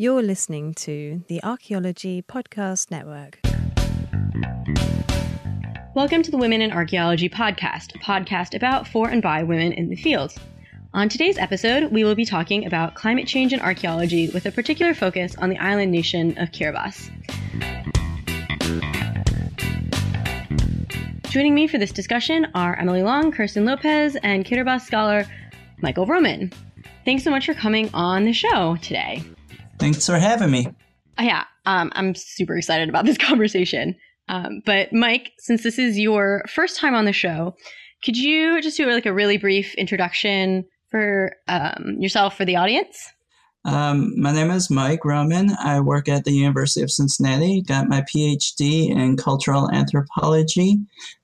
You're listening to the Archaeology Podcast Network. Welcome to the Women in Archaeology podcast, a podcast about, for, and by women in the field. On today's episode, we will be talking about climate change and archaeology with a particular focus on the island nation of Kiribati. Joining me for this discussion are Emily Long, Kirsten Lopez, and Kiribati scholar Michael Roman. Thanks so much for coming on the show today. Thanks for having me. Uh, yeah, um, I'm super excited about this conversation. Um, but Mike, since this is your first time on the show, could you just do like a really brief introduction for um, yourself for the audience? Um, my name is Mike Roman. I work at the University of Cincinnati. Got my PhD in cultural anthropology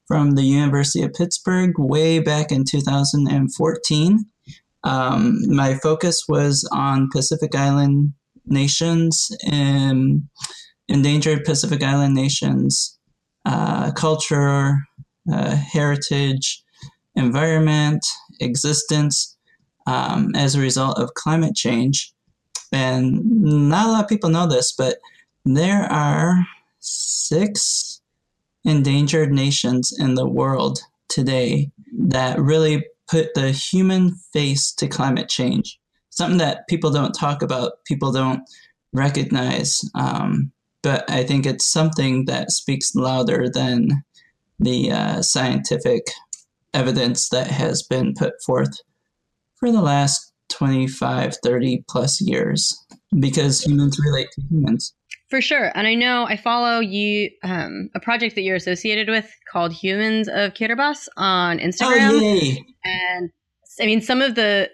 from the University of Pittsburgh way back in 2014. Um, my focus was on Pacific Island nations and endangered Pacific Island nations, uh, culture, uh, heritage, environment, existence um, as a result of climate change. And not a lot of people know this, but there are six endangered nations in the world today that really put the human face to climate change. Something that people don't talk about, people don't recognize. Um, but I think it's something that speaks louder than the uh, scientific evidence that has been put forth for the last 25, 30 plus years because humans relate to humans. For sure. And I know I follow you, um, a project that you're associated with called Humans of Kiribati on Instagram. Oh, yay. And I mean, some of the,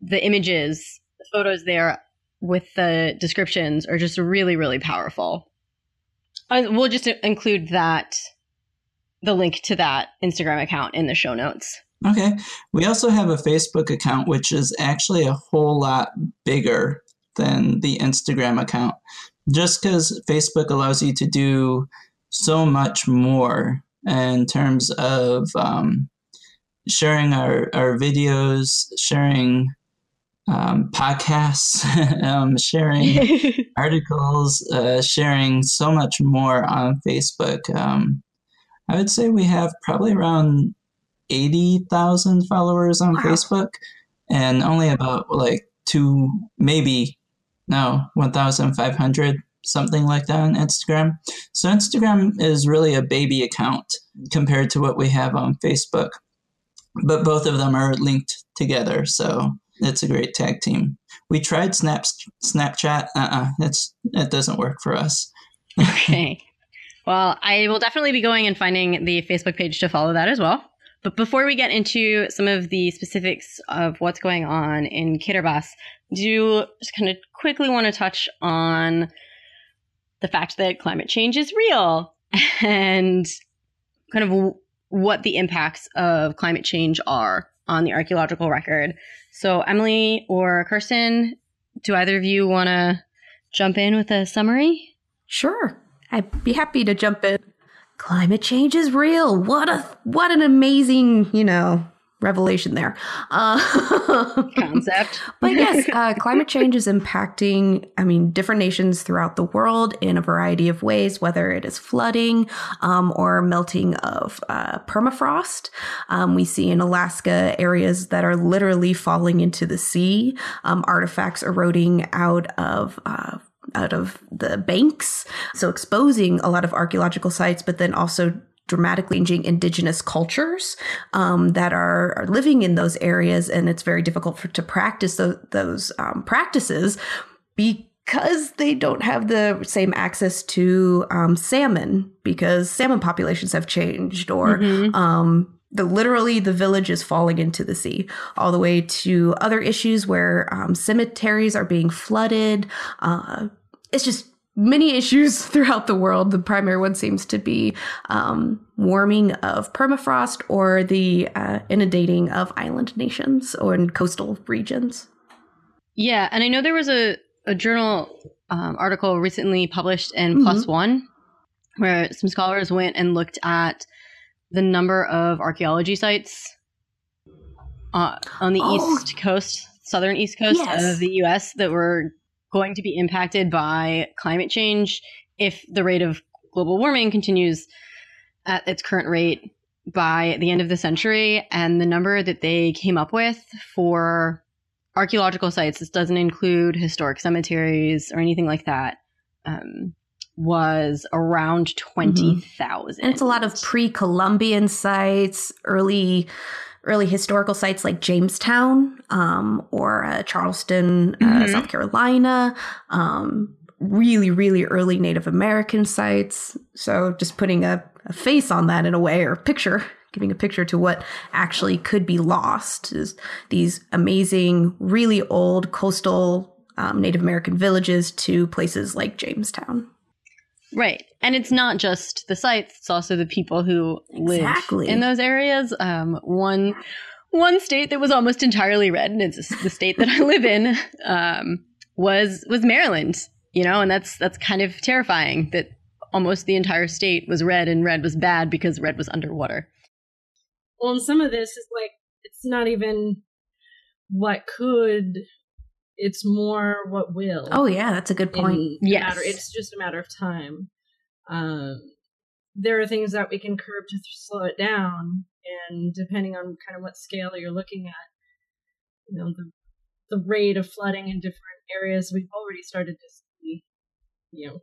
the images, the photos there with the descriptions are just really, really powerful. We'll just include that, the link to that Instagram account in the show notes. Okay. We also have a Facebook account, which is actually a whole lot bigger than the Instagram account just because Facebook allows you to do so much more in terms of um, sharing our, our videos, sharing um, podcasts, um, sharing articles, uh, sharing so much more on Facebook. Um, I would say we have probably around 80,000 followers on wow. Facebook and only about like two, maybe no, 1,500, something like that on Instagram. So Instagram is really a baby account compared to what we have on Facebook. But both of them are linked together, so it's a great tag team. We tried Snap Snapchat. Uh-uh, it's it doesn't work for us. okay. Well, I will definitely be going and finding the Facebook page to follow that as well. But before we get into some of the specifics of what's going on in Kiribati, do just kind of quickly want to touch on the fact that climate change is real and kind of what the impacts of climate change are on the archaeological record. So, Emily or Kirsten, do either of you want to jump in with a summary? Sure. I'd be happy to jump in. Climate change is real. What a what an amazing, you know, revelation there. Uh, Concept. but yes, uh, climate change is impacting, I mean, different nations throughout the world in a variety of ways, whether it is flooding um, or melting of uh, permafrost. Um, we see in Alaska areas that are literally falling into the sea, um, artifacts eroding out of uh, out of the banks. So exposing a lot of archaeological sites, but then also dramatically changing indigenous cultures um, that are, are, living in those areas, and it's very difficult for, to practice those, those um, practices because they don't have the same access to um, salmon because salmon populations have changed or mm-hmm. Um, the literally the village is falling into the sea all the way to other issues where um, cemeteries are being flooded uh, it's just many issues throughout the world. The primary one seems to be um, warming of permafrost or the uh, inundating of island nations or in coastal regions. Yeah, and I know there was a, a journal um, article recently published in mm-hmm. One where some scholars went and looked at the number of archaeology sites uh, on the oh. east coast, southern east coast yes. of the U.S. that were going to be impacted by climate change if the rate of global warming continues at its current rate by the end of the century. And the number that they came up with for archaeological sites, this doesn't include historic cemeteries or anything like that, um, was around 20,000. Mm-hmm. And it's a lot of pre Columbian sites, early early historical sites like Jamestown um, or uh, Charleston, uh, mm-hmm. South Carolina. Um, really, really early Native American sites. So just putting a, a face on that in a way, or a picture, giving a picture to what actually could be lost is these amazing, really old coastal um, Native American villages to places like Jamestown. Right. And it's not just the sites, it's also the people who live in those areas. Um, one one state that was almost entirely red, and it's the state that I live in, um, was was Maryland you know, and that's that's kind of terrifying that almost the entire state was red and red was bad because red was underwater. Well, and some of this is like it's not even what could it's more what will. Oh yeah, that's a good point. Yes. Matter, it's just a matter of time. Um, there are things that we can curb to slow it down, and depending on kind of what scale you're looking at, you know, the the rate of flooding in different areas, we've already started to see, you know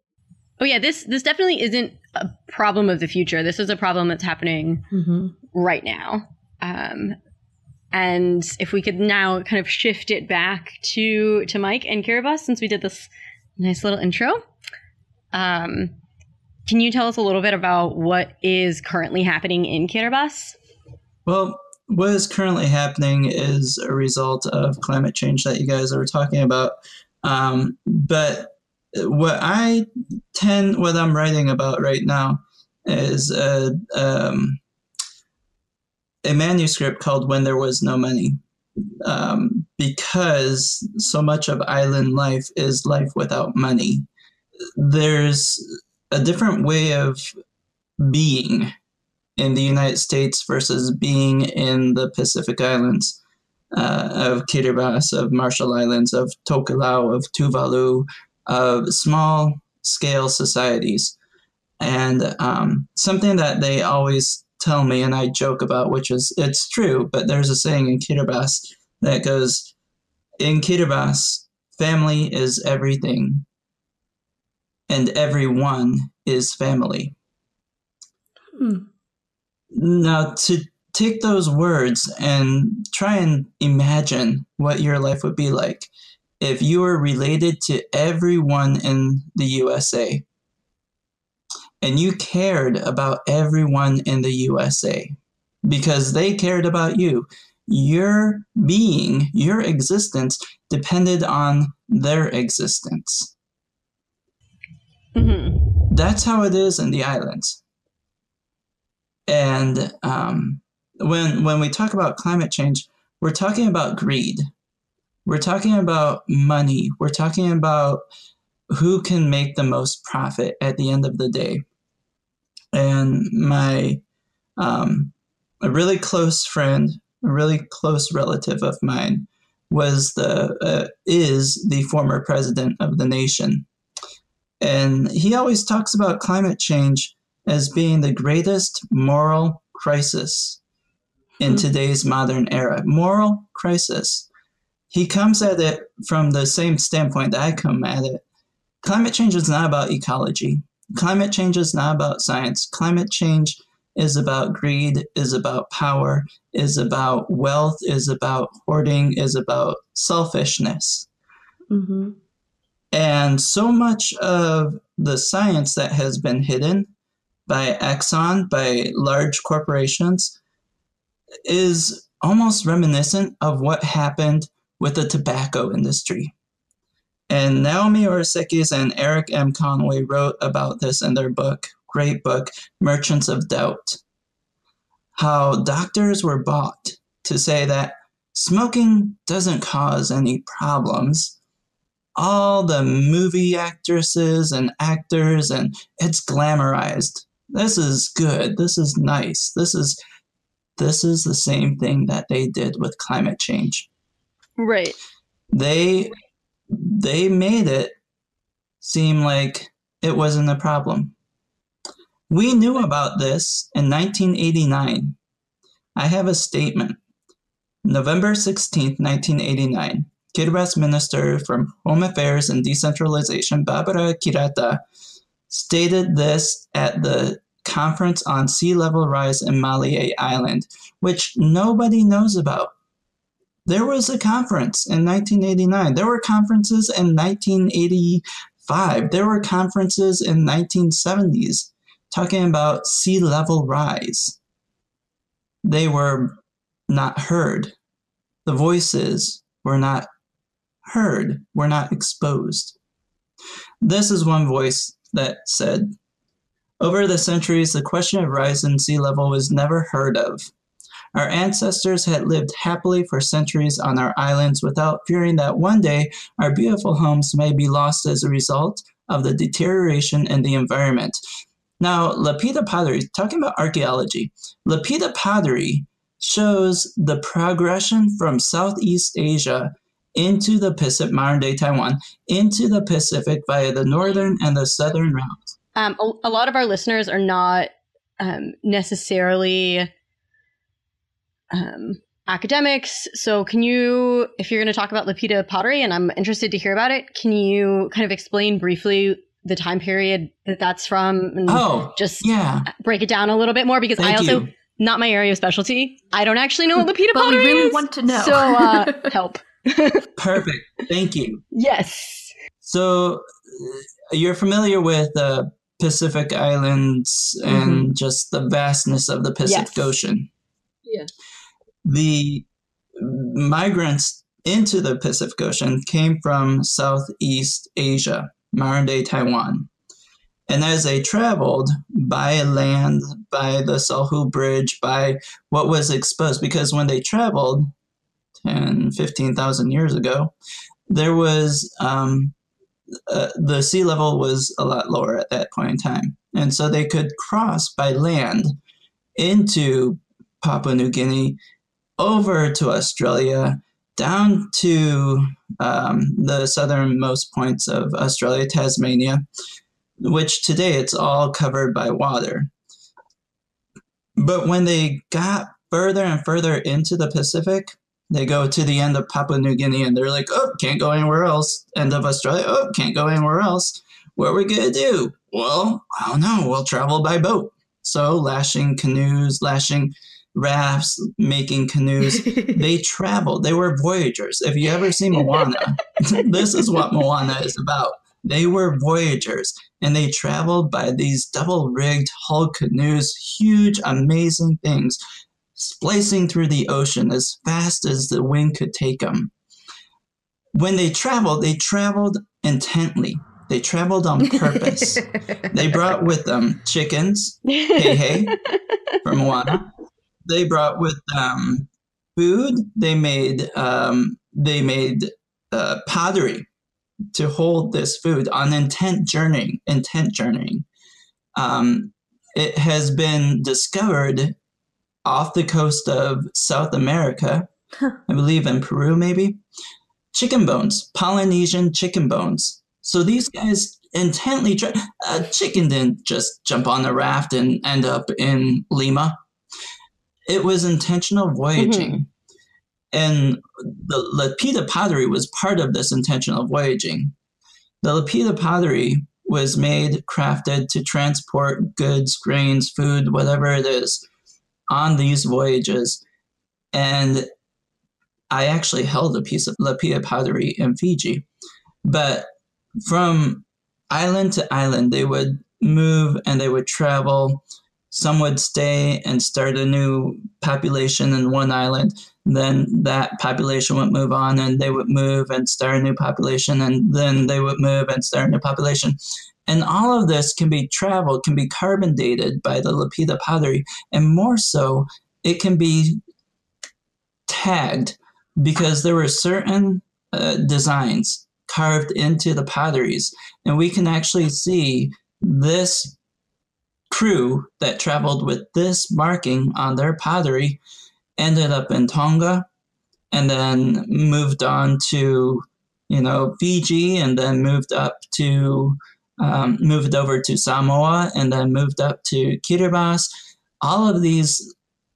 Oh yeah, this this definitely isn't a problem of the future. This is a problem that's happening mm-hmm. right now. Um, and if we could now kind of shift it back to to Mike and Kiribati, since we did this nice little intro, um, can you tell us a little bit about what is currently happening in Kiribati? Well, what is currently happening is a result of climate change that you guys are talking about. Um, but what I tend, what I'm writing about right now is a, um, a manuscript called When There Was No Money. Um, because so much of island life is life without money. There's a different way of being in the United States versus being in the Pacific Islands uh, of Kiribati, of Marshall Islands, of Tokelau, of Tuvalu, of small scale societies. And um, something that they always tell me and I joke about, which is it's true, but there's a saying in Kiribati that goes, in Kiribati, family is everything, and everyone is family. Hmm. Now, to take those words and try and imagine what your life would be like if you were related to everyone in the USA and you cared about everyone in the USA because they cared about you, your being, your existence depended on their existence. Mm-hmm. That's how it is in the islands. And um, when when we talk about climate change, we're talking about greed. We're talking about money. We're talking about who can make the most profit at the end of the day. And my um, a really close friend, a really close relative of mine, was the uh, is the former president of the nation, and he always talks about climate change as being the greatest moral crisis in mm-hmm. today's modern era. Moral crisis he comes at it from the same standpoint that I come at it. Climate change is not about ecology. Climate change is not about science. Climate change is about greed, is about power, is about wealth, is about hoarding, is about selfishness. Mm-hmm. And so much of the science that has been hidden by Exxon, by large corporations, is almost reminiscent of what happened with the tobacco industry. And Naomi Oreskes and Eric M. Conway wrote about this in their book, great book, Merchants of Doubt. How doctors were bought to say that smoking doesn't cause any problems. All the movie actresses and actors, and it's glamorized. This is good. This is nice. This is this is the same thing that they did with climate change. Right. They they made it seem like it wasn't a problem. We knew about this in 1989. I have a statement. November 16, 1989. Kiribati Minister from Home Affairs and Decentralization, Babera Kirata, stated this at the conference on sea level rise in Malé Island, which nobody knows about. There was a conference in 1989. There were conferences in 1985. There were conferences in 1970s talking about sea level rise. They were not heard. The voices were not heard, were not exposed. This is one voice that said, Over the centuries, the question of rise in sea level was never heard of. Our ancestors had lived happily for centuries on our islands without fearing that one day our beautiful homes may be lost as a result of the deterioration in the environment. Now, Lapita pottery, talking about archaeology, Lapita pottery shows the progression from Southeast Asia into the Pacific, modern day Taiwan, into the Pacific via the northern and the southern routes. Um, a, a, lot of our listeners are not um, necessarily um, academics. So, can you, if you're going to talk about Lapita pottery, and I'm interested to hear about it, can you kind of explain briefly the time period that that's from? And oh, just yeah, break it down a little bit more because Thank I also. You. Not my area of specialty. I don't actually know what Lapita but pottery we really is. want to know. So uh, help. Perfect. Thank you. Yes. So uh, you're familiar with the uh, Pacific Islands and mm-hmm. just the vastness of the Pacific yes. Ocean. Yeah. The migrants into the Pacific Ocean came from Southeast Asia, modern day Taiwan. And as they traveled by land, by the Sahul Bridge, by what was exposed, because when they traveled, 10, 15,000 years ago, there was um, uh, the sea level was a lot lower at that point in time. And so they could cross by land into Papua New Guinea, over to Australia, down to um, the southernmost points of Australia, Tasmania, which today it's all covered by water. But when they got further and further into the Pacific, they go to the end of Papua New Guinea and they're like, oh, can't go anywhere else. End of Australia, oh, can't go anywhere else. What are we going to do? Well, I don't know. We'll travel by boat. So, lashing canoes, lashing rafts, making canoes. they traveled. They were voyagers. If you ever see Moana, this is what Moana is about. They were voyagers and they traveled by these double rigged hull canoes, huge, amazing things splicing through the ocean as fast as the wind could take them. When they traveled, they traveled intently. They traveled on purpose. they brought with them chickens, hey hey, from Moana. They brought with them food. They made um, they made uh, pottery to hold this food on intent journeying. Intent journeying. Um, it has been discovered off the coast of South America, huh. I believe in Peru, maybe. Chicken bones, Polynesian chicken bones. So these guys intently try. A chicken didn't just jump on a raft and end up in Lima. It was intentional voyaging. Mm-hmm. And the Lapita pottery was part of this intentional voyaging. The Lapita pottery was made, crafted to transport goods, grains, food, whatever it is, on these voyages. And I actually held a piece of Lapita pottery in Fiji. But from island to island, they would move and they would travel. Some would stay and start a new population in one island. Then that population would move on and they would move and start a new population. And then they would move and start a new population. And all of this can be traveled, can be carbon dated by the Lapita pottery, and more so, it can be tagged because there were certain uh, designs carved into the potteries, and we can actually see this crew that traveled with this marking on their pottery ended up in Tonga and then moved on to you know, Fiji, and then moved up to um, moved over to Samoa, and then moved up to Kiribati. All of these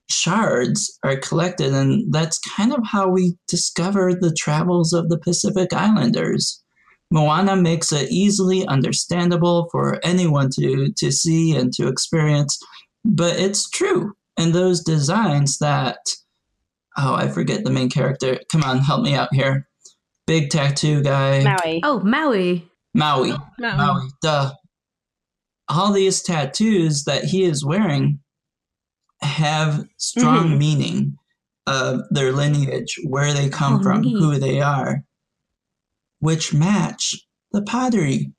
shards are collected, and that's kind of how we discover the travels of the Pacific Islanders. Moana makes it easily understandable for anyone to, to see and to experience, but it's true. And those designs that, oh, I forget the main character. Come on, help me out here. Big tattoo guy. Maui. Oh, Maui. Maui. Maui. Maui. Duh. All these tattoos that he is wearing have strong Mhm. meaning of their lineage, where they come Oh, from, neat. who they are, which match the pottery.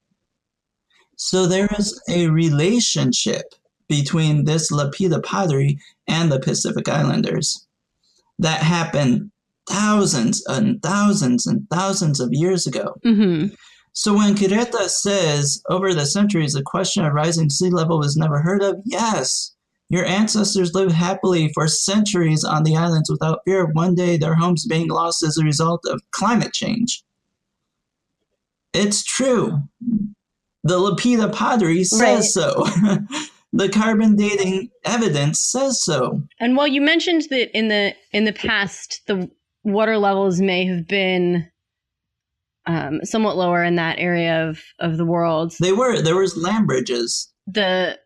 So there is a relationship between this Lapita pottery and the Pacific Islanders that happened thousands and thousands and thousands of years ago. Mm-hmm. So when Kirata says over the centuries the question of rising sea level was never heard of, yes, your ancestors lived happily for centuries on the islands without fear of one day their homes being lost as a result of climate change. It's true. The Lapita pottery says Right. so. the carbon dating evidence says so. And while you mentioned that in the in the past the water levels may have been um, somewhat lower in that area of, of the world, They were there was land bridges. the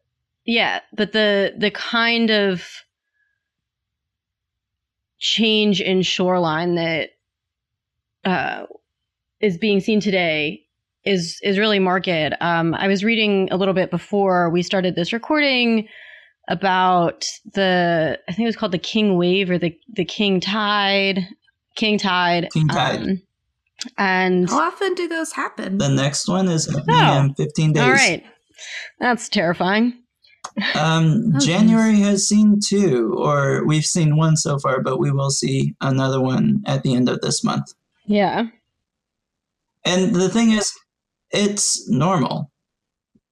yeah, but the the kind of change in shoreline that uh, is being seen today is is really market. Um, I was reading a little bit before we started this recording about the I think it was called the King Wave or the the King Tide, King Tide, King Tide. um, and How often do those happen? The next one is happening Oh. in 15 days. all right, that's terrifying. Um, Oh, January has seen two, or we've seen one so far, but we will see another one at the end of this month. Yeah. And the thing is, it's normal.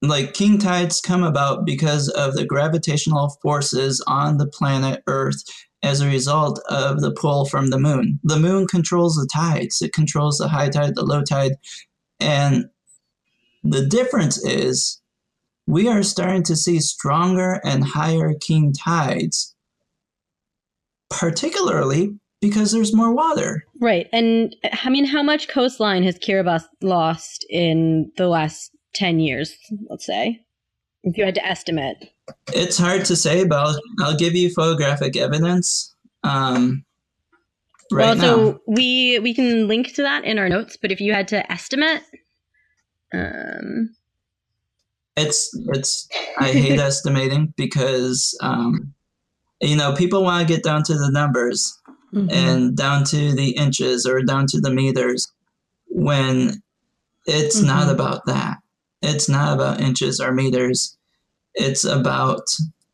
Like king tides come about because of the gravitational forces on the planet Earth as a result of the pull from the moon. The moon controls the tides, it controls the high tide, the low tide. And the difference is we are starting to see stronger and higher king tides, particularly because there's more water. Right. And I mean, how much coastline has Kiribati lost in the last 10 years, let's say? If you had to estimate. It's hard to say, but I'll, I'll give you photographic evidence. Um, right well, now, so we we can link to that in our notes, but if you had to estimate, um, it's it's. I hate estimating because um, you know people want to get down to the numbers Mhm. and down to the inches or down to the meters when it's not Mhm. about that. It's not about inches or meters. It's about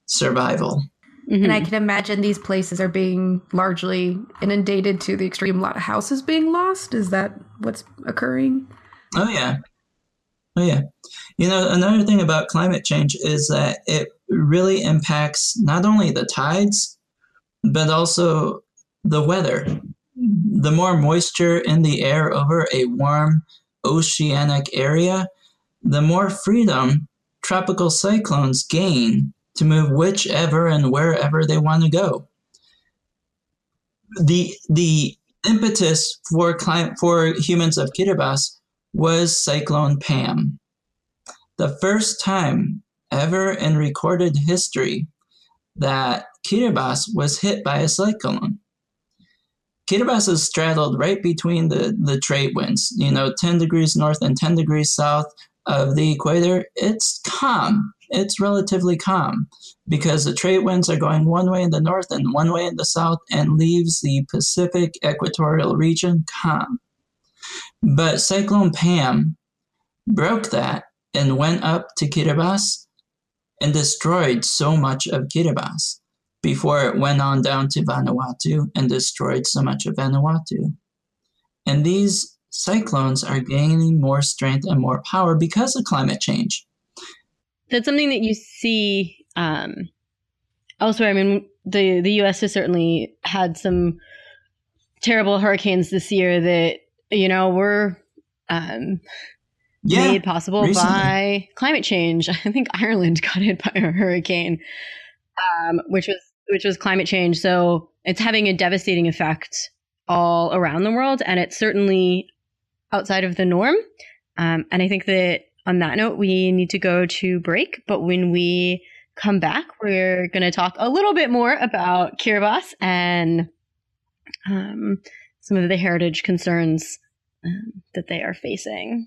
survival. mhm. And I can imagine these places are being largely inundated to the extreme. A lot of houses being lost. Is that what's occurring? Oh yeah. Oh yeah. You know, another thing about climate change is that it really impacts not only the tides, but also the weather. The more moisture in the air over a warm oceanic area, the more freedom tropical cyclones gain to move whichever and wherever they want to go. The the impetus for for humans of Kiribati was Cyclone Pam. The first time ever in recorded history that Kiribati was hit by a cyclone. Kiribati is straddled right between the, the trade winds, you know, 10 degrees north and 10 degrees south of the equator. It's calm. It's relatively calm because the trade winds are going one way in the north and one way in the south and leaves the Pacific equatorial region calm. But Cyclone Pam broke that and went up to Kiribati and destroyed so much of Kiribati before it went on down to Vanuatu and destroyed so much of Vanuatu. And these cyclones are gaining more strength and more power because of climate change. that's something that you see um, elsewhere. I mean, the the U.S. has certainly had some terrible hurricanes this year. That you know we're um, Yeah, made possible recently. by climate change. I think Ireland got hit by a hurricane, um, which was which was climate change. So it's having a devastating effect all around the world, and it's certainly outside of the norm. Um, and I think that on that note, we need to go to break. But when we come back, we're going to talk a little bit more about Kiribati and um, some of the heritage concerns um, that they are facing.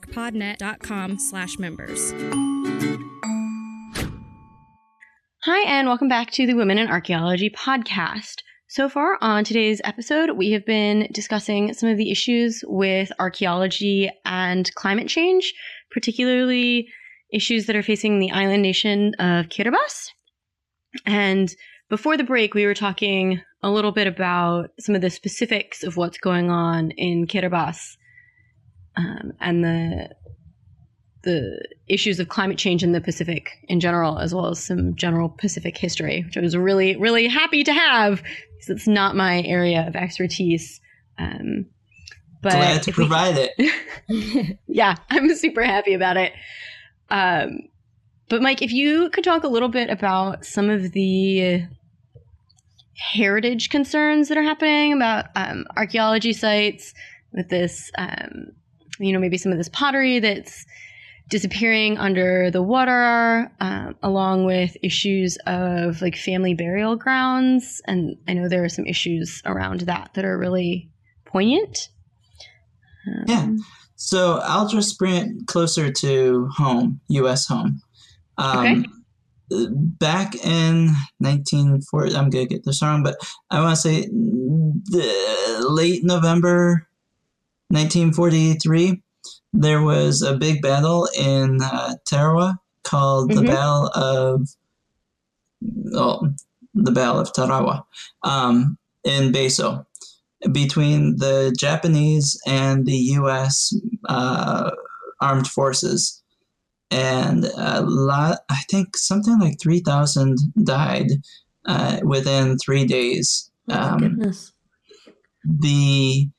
arcpodnet.com slash members. Hi, and welcome back to the Women in Archaeology podcast. So far on today's episode, we have been discussing some of the issues with archaeology and climate change, particularly issues that are facing the island nation of Kiribati. And before the break, we were talking a little bit about some of the specifics of what's going on in Kiribati um, and the the issues of climate change in the Pacific in general, as well as some general Pacific history, which I was really, really happy to have because it's not my area of expertise. Um, but Glad to if we- provide it. yeah, I'm super happy about it. Um, but Mike, if you could talk a little bit about some of the heritage concerns that are happening about um, archaeology sites with this, um, you know, maybe some of this pottery that's disappearing under the water, um, along with issues of like family burial grounds. And I know there are some issues around that that are really poignant. Um, Yeah. So I'll just bring it closer to home, U.S. home. Um, Back in 1940, I'm gonna get this wrong, but I want to say the late November 1943, there was a big battle in uh, Tarawa called the Mhm. Battle of, oh, the Battle of Tarawa, um, in Betio between the Japanese and the U.S. Uh, armed forces, and a lot. I think something like three thousand died uh, within three days. Oh Um, goodness. the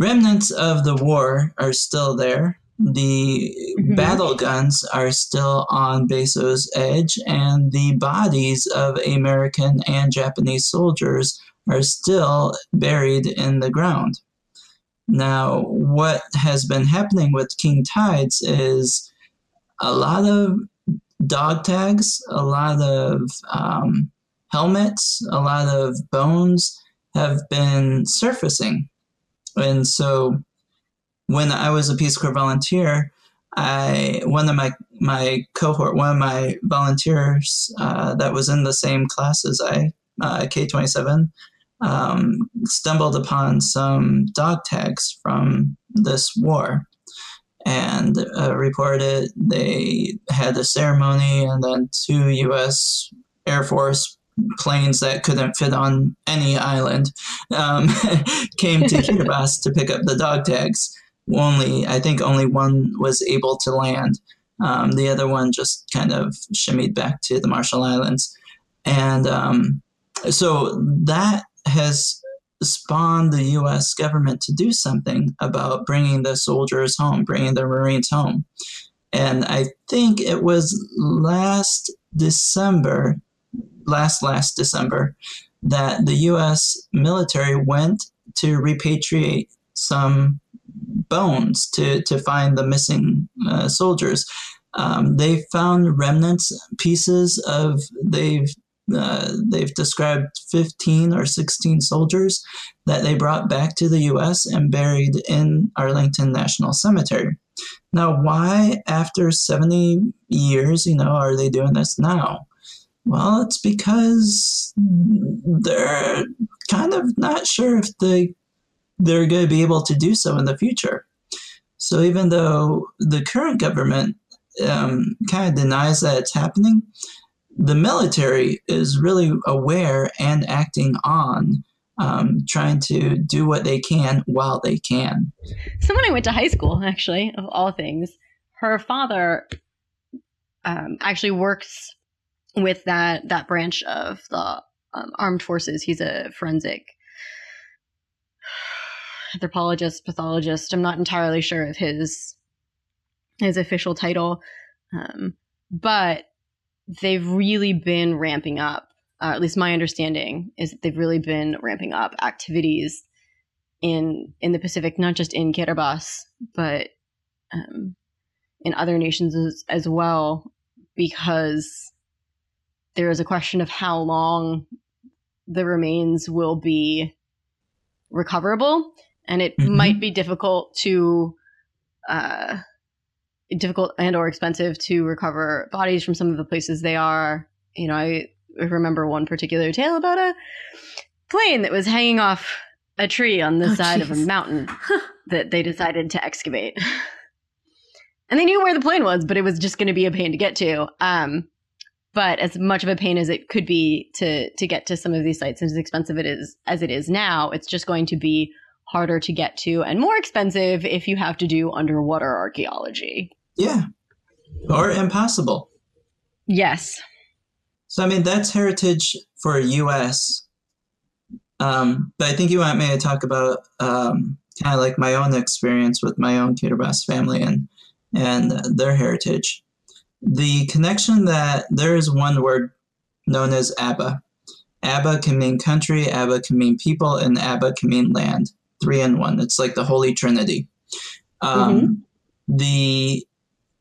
remnants of the war are still there. The Mhm. battle guns are still on Betio's edge, and the bodies of American and Japanese soldiers are still buried in the ground. Now, what has been happening with King Tides is a lot of dog tags, a lot of um, helmets, a lot of bones have been surfacing. And so when I was a Peace Corps volunteer, I one of my my cohort, one of my volunteers uh, that was in the same class as I, uh, K twenty seven, um, stumbled upon some dog tags from this war, and uh, reported they had a ceremony, and then two U.S. Air Force planes that couldn't fit on any island um, came to Kiribati to pick up the dog tags. Only, I think, only one was able to land. Um, the other one just kind of shimmied back to the Marshall Islands, and um, so that has spawned the U.S. government to do something about bringing the soldiers home, bringing the Marines home. And I think it was last December, last last December, that the U.S. military went to repatriate some bones to, to find the missing uh, soldiers. Um, they found remnants, pieces of they've uh, they've described 15 or 16 soldiers that they brought back to the U.S. and buried in Arlington National Cemetery. Now, why after 70 years, you know, are they doing this now? Well, it's because they're kind of not sure if they they're going to be able to do so in the future. So even though the current government um, kind of denies that it's happening, the military is really aware and acting on um, trying to do what they can while they can. Someone I went to high school, actually, of all things, her father um, actually works with that that branch of the um, armed forces. He's a forensic anthropologist, pathologist. I'm not entirely sure of his his official title, um, but they've really been ramping up. Uh, at least my understanding is that they've really been ramping up activities in in the Pacific, not just in Kiribati, but um, in other nations as, as well, because there is a question of how long the remains will be recoverable, and it mm-hmm. might be difficult to uh, difficult and or expensive to recover bodies from some of the places they are. You know, I remember one particular tale about a plane that was hanging off a tree on the oh, side geez. of a mountain that they decided to excavate. and they knew where the plane was, but it was just going to be a pain to get to. Um, but as much of a pain as it could be to to get to some of these sites, and as expensive it is as it is now, it's just going to be harder to get to and more expensive if you have to do underwater archaeology. Yeah. Or impossible. Yes. So, I mean, that's heritage for US. Um, but I think you want me to talk about um, kind of like my own experience with my own Kiribati family and, and their heritage. The connection that there is one word known as aba. Aba can mean country, Aba can mean people, and Aba can mean land. Three in one. It's like the Holy Trinity. Um, mm-hmm. The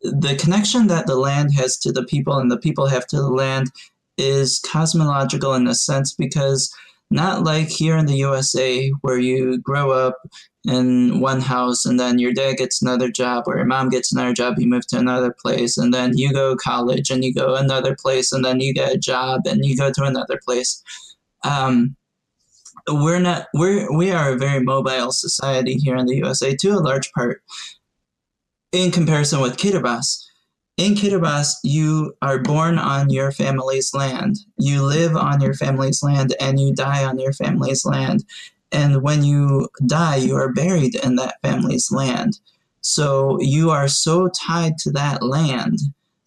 the connection that the land has to the people and the people have to the land is cosmological in a sense because not like here in the USA where you grow up in one house and then your dad gets another job or your mom gets another job you move to another place and then you go college and you go another place and then you get a job and you go to another place um, we're not we're we are a very mobile society here in the USA to a large part in comparison with Kiribati. In Kiribati, you are born on your family's land. You live on your family's land and you die on your family's land. And when you die, you are buried in that family's land. So you are so tied to that land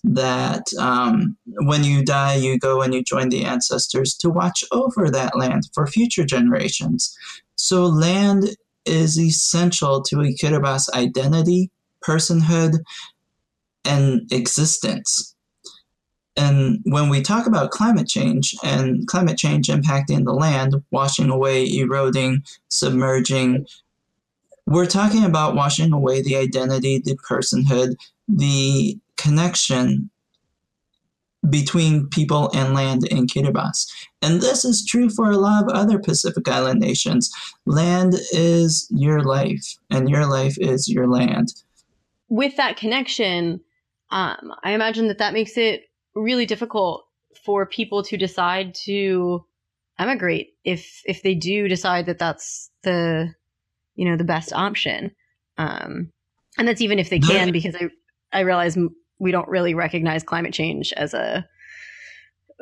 that um, when you die, you go and you join the ancestors to watch over that land for future generations. So land is essential to a Kiribati identity personhood, and existence. And when we talk about climate change and climate change impacting the land, washing away, eroding, submerging, we're talking about washing away the identity, the personhood, the connection between people and land in Kiribati. And this is true for a lot of other Pacific Island nations. Land is your life, and your life is your land with that connection, um, I imagine that that makes it really difficult for people to decide to emigrate if if they do decide that that's the you know the best option um, and that's even if they can because i i realize we don't really recognize climate change as a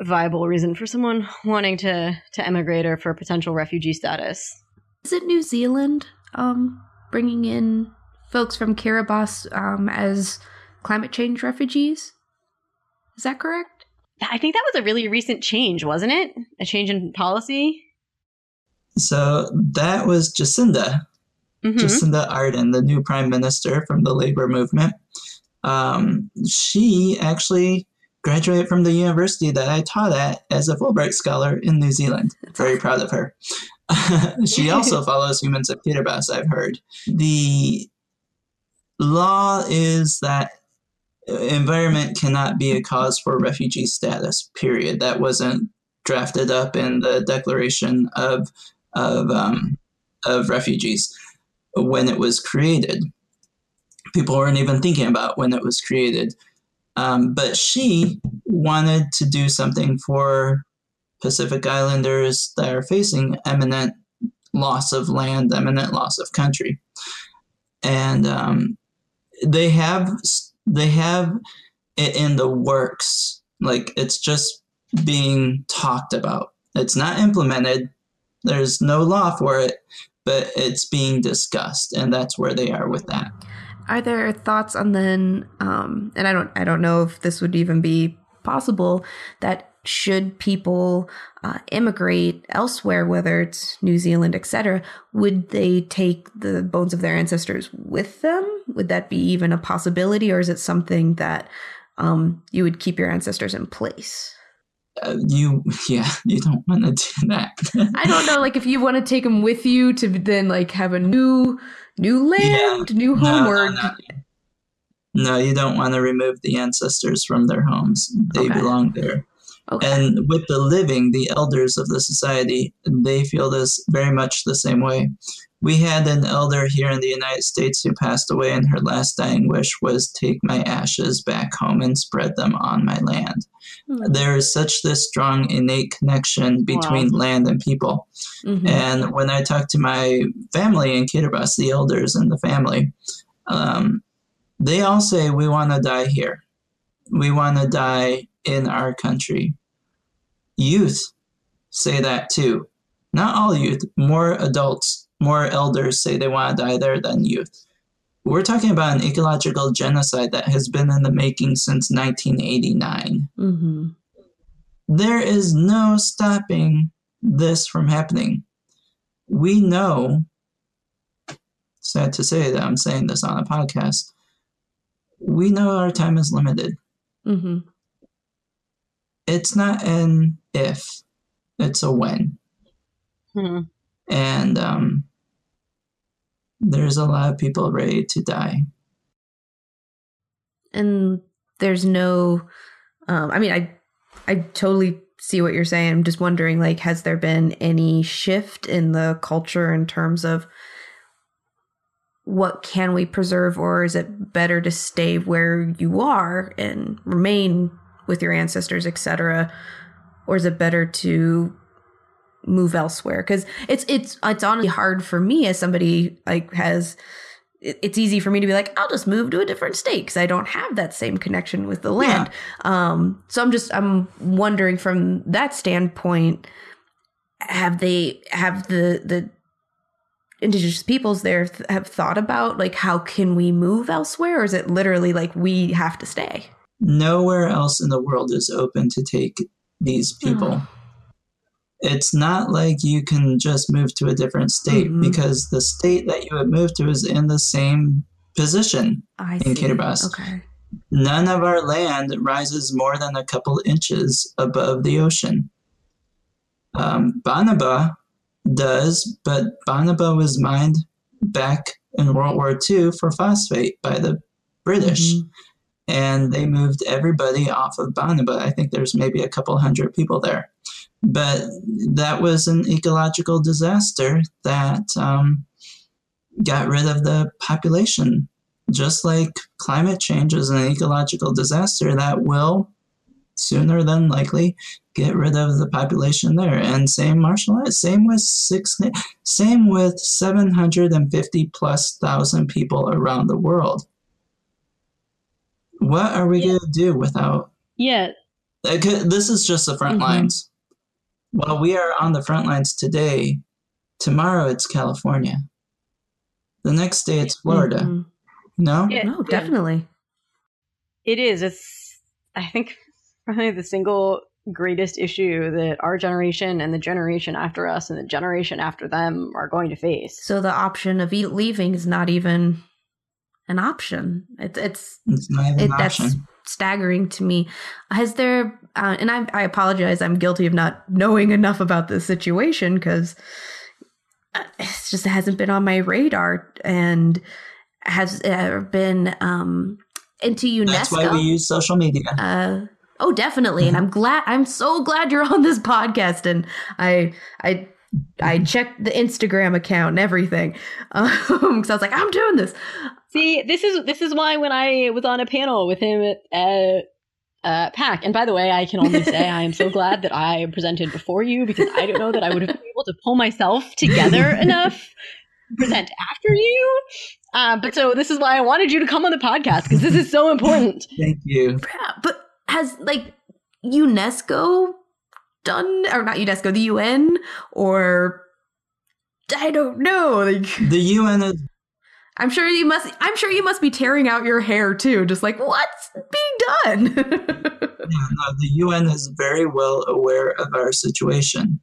viable reason for someone wanting to to emigrate or for potential refugee status is it new zealand um bringing in folks from Kiribati um, as climate change refugees. Is that correct? I think that was a really recent change, wasn't it? A change in policy. So that was Jacinda, mm-hmm. Jacinda Ardern, the new prime minister from the labor movement. Um, she actually graduated from the university that I taught at as a Fulbright scholar in New Zealand. Very proud of her. she also follows Humans of Kiribati, I've heard. The law is that environment cannot be a cause for refugee status. Period. That wasn't drafted up in the Declaration of of um, of refugees when it was created. People weren't even thinking about when it was created. Um, but she wanted to do something for Pacific Islanders that are facing imminent loss of land, imminent loss of country, and um, they have they have it in the works. Like it's just being talked about. It's not implemented. There's no law for it, but it's being discussed, and that's where they are with that. Are there thoughts on then? Um, and I don't, I don't know if this would even be possible. That should people uh, immigrate elsewhere, whether it's New Zealand, etc., would they take the bones of their ancestors with them? Would that be even a possibility, or is it something that um, you would keep your ancestors in place? Uh, you, yeah, you don't want to do that. I don't know, like if you want to take them with you to then like have a new, new land, yeah. new home, no, or no, no. no, you don't want to remove the ancestors from their homes. They okay. belong there. Okay. And with the living, the elders of the society, they feel this very much the same way. We had an elder here in the United States who passed away, and her last dying wish was take my ashes back home and spread them on my land. Mm-hmm. There is such this strong innate connection between wow. land and people. Mm-hmm. And when I talk to my family in Kiribati, the elders and the family, um, they all say, We want to die here. We want to die in our country. Youth say that too. Not all youth, more adults, more elders say they want to die there than youth. We're talking about an ecological genocide that has been in the making since 1989. Mm-hmm. There is no stopping this from happening. We know, sad to say that I'm saying this on a podcast, we know our time is limited. Mm-hmm it's not an if, it's a when. Hmm. And um, there's a lot of people ready to die. And there's no, um, I mean, I, I totally see what you're saying. I'm just wondering, like, has there been any shift in the culture in terms of what can we preserve, or is it better to stay where you are and remain with your ancestors, etc., or is it better to move elsewhere? Because it's it's it's honestly hard for me as somebody like has. It's easy for me to be like, I'll just move to a different state because I don't have that same connection with the land. Yeah. Um, so I'm just I'm wondering from that standpoint, have they have the the indigenous peoples there th- have thought about like how can we move elsewhere or is it literally like we have to stay nowhere else in the world is open to take these people. Oh. It's not like you can just move to a different state mm-hmm. because the state that you would move to is in the same position I in see. Kiribati. Okay. None of our land rises more than a couple inches above the ocean. Um, Banaba does, but Banaba was mined back in World War II for phosphate by the British. Mm-hmm and they moved everybody off of Banaba. I think there's maybe a couple hundred people there. But that was an ecological disaster that um, got rid of the population. Just like climate change is an ecological disaster that will, sooner than likely, get rid of the population there. And same Marshall same with six, same with 750 plus thousand people around the world what are we yeah. going to do without? Yeah. This is just the front mm-hmm. lines. While we are on the front lines today, tomorrow it's California. The next day it's Florida. Mm-hmm. No? Yeah, no, definitely. It is. It's, I think, probably the single greatest issue that our generation and the generation after us and the generation after them are going to face. So the option of leaving is not even an option. It, it's it's not it, that's option. staggering to me. Has there? Uh, and I, I apologize. I'm guilty of not knowing enough about this situation because it just hasn't been on my radar and has uh, been um, into UNESCO. That's why we use social media. Uh, oh, definitely. and I'm glad. I'm so glad you're on this podcast. And I I I checked the Instagram account and everything because um, I was like, I'm doing this. See, this is this is why when I was on a panel with him at, uh, pack. And by the way, I can only say I am so glad that I presented before you because I don't know that I would have been able to pull myself together enough to present after you. Uh, but so this is why I wanted you to come on the podcast because this is so important. Thank you. But has like UNESCO done or not UNESCO, the UN or I don't know. Like The UN is I'm sure you must I'm sure you must be tearing out your hair too, just like what's being done? Yeah, no, the UN is very well aware of our situation.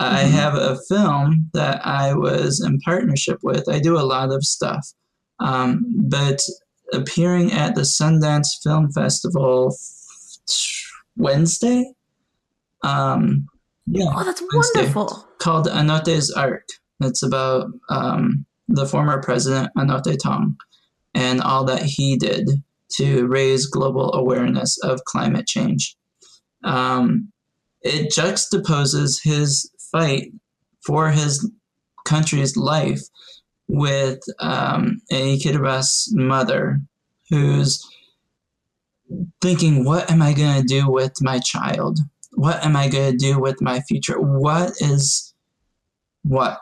I Mhm. have a film that I was in partnership with. I do a lot of stuff, um, but appearing at the Sundance Film Festival Wednesday. Um, yeah, oh, that's Wednesday. wonderful. called Anote's Ark. It's about um, the former president Anote Tong and all that he did to raise global awareness of climate change. Um, it juxtaposes his fight for his country's life with um, a Kiribati mother who's thinking, What am I going to do with my child? What am I going to do with my future? What is what?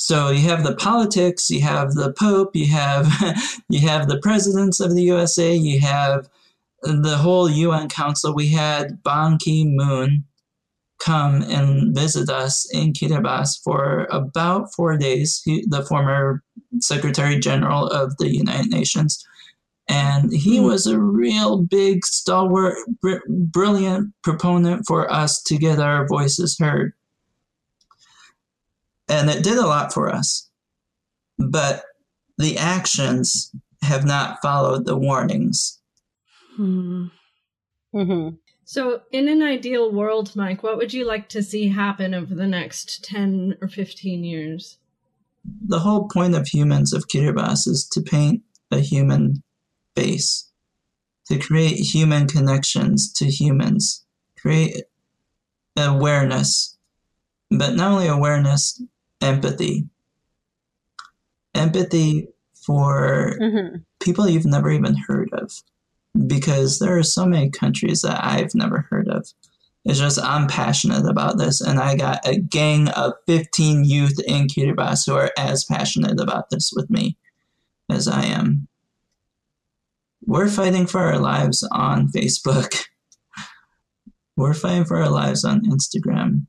So you have the politics, you have the Pope, you have you have the presidents of the USA, you have the whole UN Council. We had Ban Ki Moon come and visit us in Kiribati for about four days. He, the former Secretary General of the United Nations, and he hmm. was a real big stalwart, br- brilliant proponent for us to get our voices heard and it did a lot for us. But the actions have not followed the warnings. Hmm. Mm-hmm. So, in an ideal world, Mike, what would you like to see happen over the next 10 or 15 years? The whole point of humans of Kiribati is to paint a human face, to create human connections to humans, create awareness, but not only awareness, empathy. Empathy for Mm-hmm. people you've never even heard of because there are so many countries that I've never heard of. It's just I'm passionate about this, and I got a gang of 15 youth in Kiribati who are as passionate about this with me as I am. We're fighting for our lives on Facebook. We're fighting for our lives on Instagram.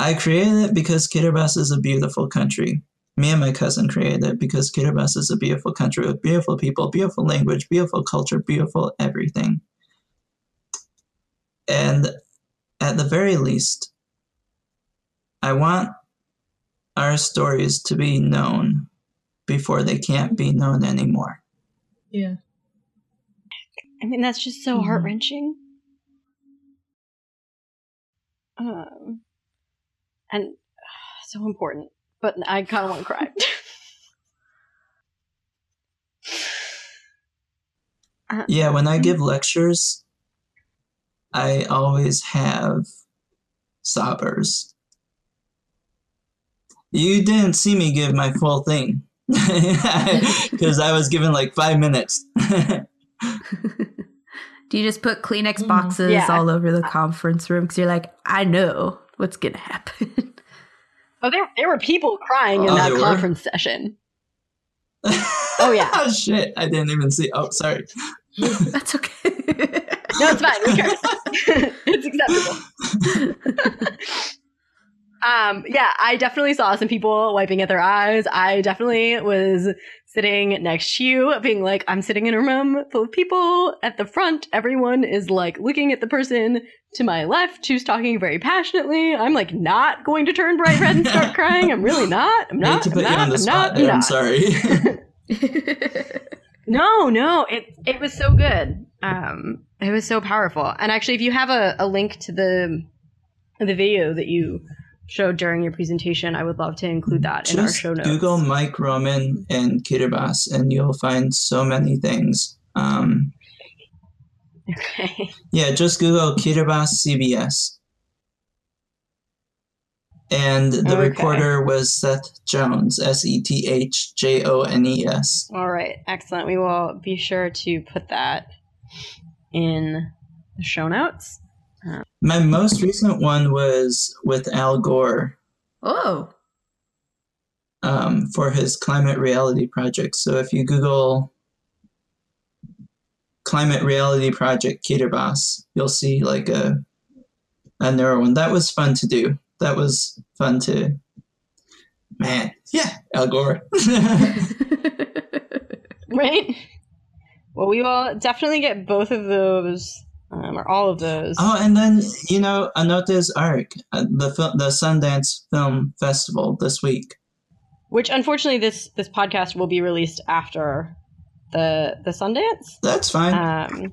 I created it because Kiribati is a beautiful country me and my cousin created it because Kiribati is a beautiful country with beautiful people, beautiful language, beautiful culture, beautiful everything. And at the very least, I want our stories to be known before they can't be known anymore. Yeah. I mean, that's just so Mhm. heart wrenching. Um, and uh, so important. But I kind of want to cry. Uh, Yeah, when I give lectures, I always have sobbers. You didn't see me give my full thing because I was given like five minutes. Do you just put Kleenex Mhm. boxes Yeah. all over the conference room because you're like, I know what's gonna happen. oh, there, there were people crying in Oh, that there were? conference session. Oh, yeah. oh shit! I didn't even see. Oh, sorry. That's okay. No, it's fine. We curse. it's acceptable. um, yeah, I definitely saw some people wiping at their eyes. I definitely was sitting next to you, being like, I'm sitting in a room full of people at the front. Everyone is like looking at the person to my left who's talking very passionately. I'm like not going to turn bright red and start crying. I'm really not. I'm not. I'm not. I'm spot not. I'm. I'm not. sorry. No, no, it it was so good. Um, it was so powerful. And actually, if you have a, a link to the the video that you showed during your presentation, I would love to include that in our show notes. Google Mike Roman and Kiribati, and you'll find so many things. Um, Okay. yeah, just Google Kiribati CBS. And the Okay. reporter was Seth Jones, S E T H J O N E S. All right, excellent. We will be sure to put that in the show notes. My most recent one was with Al Gore Oh, um, for his climate reality project. So if you Google climate reality project Kiribati, you'll see like a a newer one. That was fun to do. That was fun to man. Yeah, Al Gore. Right? Well, we will definitely get both of those, um, or all of those. oh, and then you know Anote's Ark, uh, the the Sundance Film Festival this week. Which, unfortunately, this this podcast will be released after the the Sundance. That's fine. Um,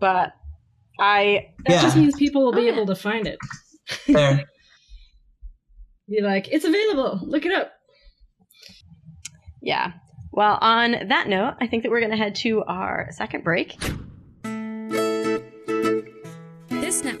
but I That Yeah. just means people will be Oh, able to find it. there. Be like, it's available. Look it up. Yeah. Well, on that note, I think that we're going to head to our second break.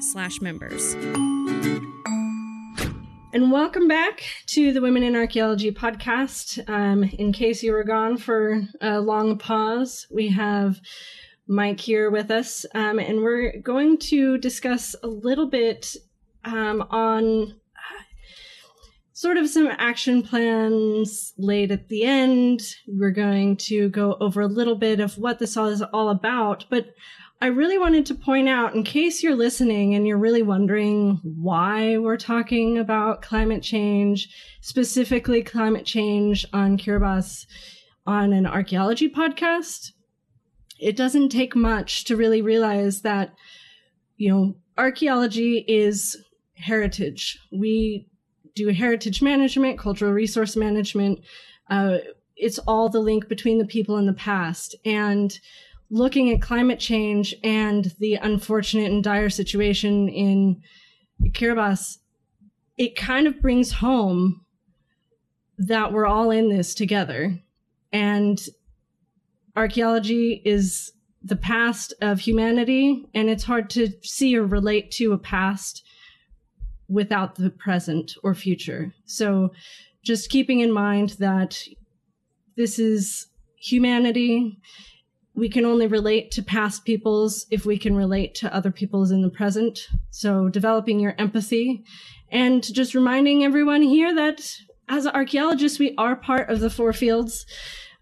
slash members. And welcome back to the Women in Archaeology podcast. Um, in case you were gone for a long pause, we have Mike here with us, um, and we're going to discuss a little bit um, on uh, sort of some action plans laid at the end. We're going to go over a little bit of what this all is all about, but I really wanted to point out, in case you're listening and you're really wondering why we're talking about climate change, specifically climate change on Kiribati on an archaeology podcast, it doesn't take much to really realize that, you know, archaeology is heritage. We do heritage management, cultural resource management. Uh, it's all the link between the people and the past. And looking at climate change and the unfortunate and dire situation in Kiribati, it kind of brings home that we're all in this together. And archaeology is the past of humanity, and it's hard to see or relate to a past without the present or future. So just keeping in mind that this is humanity we can only relate to past peoples if we can relate to other peoples in the present. So developing your empathy and just reminding everyone here that as archaeologists, we are part of the four fields